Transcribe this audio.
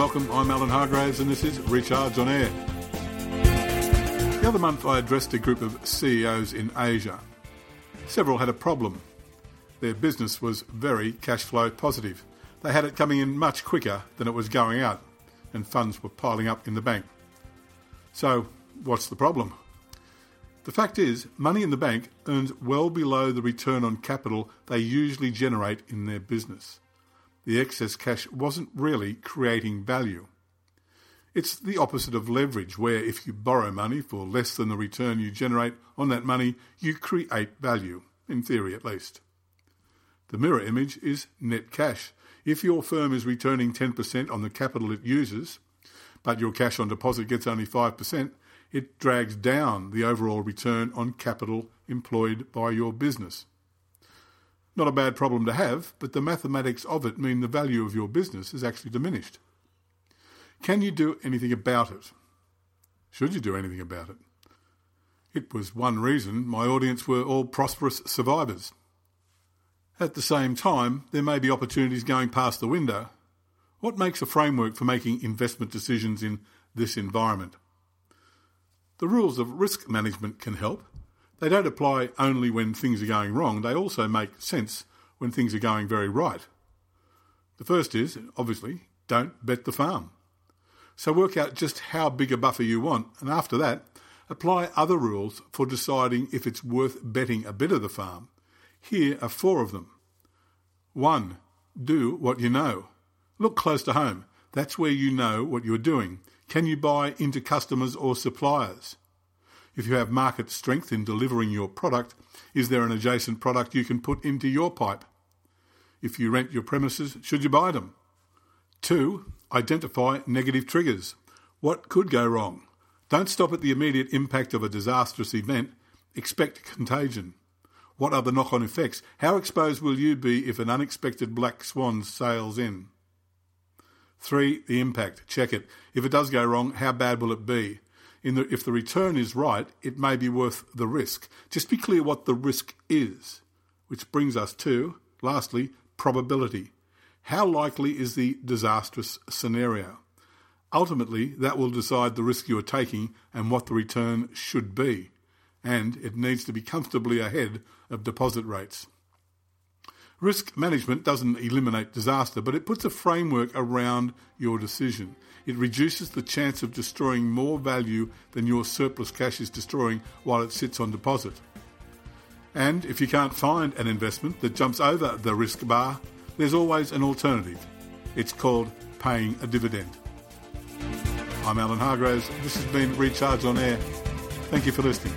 Welcome, I'm Alan Hargraves and this is Recharge on Air. The other month I addressed a group of CEOs in Asia. Several had a problem. Their business was very cash flow positive. They had it coming in much quicker than it was going out, and funds were piling up in the bank. So, what's the problem? The fact is, money in the bank earns well below the return on capital they usually generate in their business the excess cash wasn't really creating value. It's the opposite of leverage, where if you borrow money for less than the return you generate on that money, you create value, in theory at least. The mirror image is net cash. If your firm is returning 10% on the capital it uses, but your cash on deposit gets only 5%, it drags down the overall return on capital employed by your business. Not a bad problem to have, but the mathematics of it mean the value of your business is actually diminished. Can you do anything about it? Should you do anything about it? It was one reason my audience were all prosperous survivors. At the same time, there may be opportunities going past the window. What makes a framework for making investment decisions in this environment? The rules of risk management can help. They don't apply only when things are going wrong, they also make sense when things are going very right. The first is, obviously, don't bet the farm. So work out just how big a buffer you want, and after that, apply other rules for deciding if it's worth betting a bit of the farm. Here are four of them. 1. Do what you know. Look close to home. That's where you know what you're doing. Can you buy into customers or suppliers? If you have market strength in delivering your product, is there an adjacent product you can put into your pipe? If you rent your premises, should you buy them? 2. Identify negative triggers. What could go wrong? Don't stop at the immediate impact of a disastrous event. Expect contagion. What are the knock on effects? How exposed will you be if an unexpected black swan sails in? 3. The impact. Check it. If it does go wrong, how bad will it be? The, if the return is right, it may be worth the risk. Just be clear what the risk is. Which brings us to, lastly, probability. How likely is the disastrous scenario? Ultimately, that will decide the risk you are taking and what the return should be. And it needs to be comfortably ahead of deposit rates. Risk management doesn't eliminate disaster, but it puts a framework around your decision. It reduces the chance of destroying more value than your surplus cash is destroying while it sits on deposit. And if you can't find an investment that jumps over the risk bar, there's always an alternative. It's called paying a dividend. I'm Alan Hargraves. This has been Recharge on Air. Thank you for listening.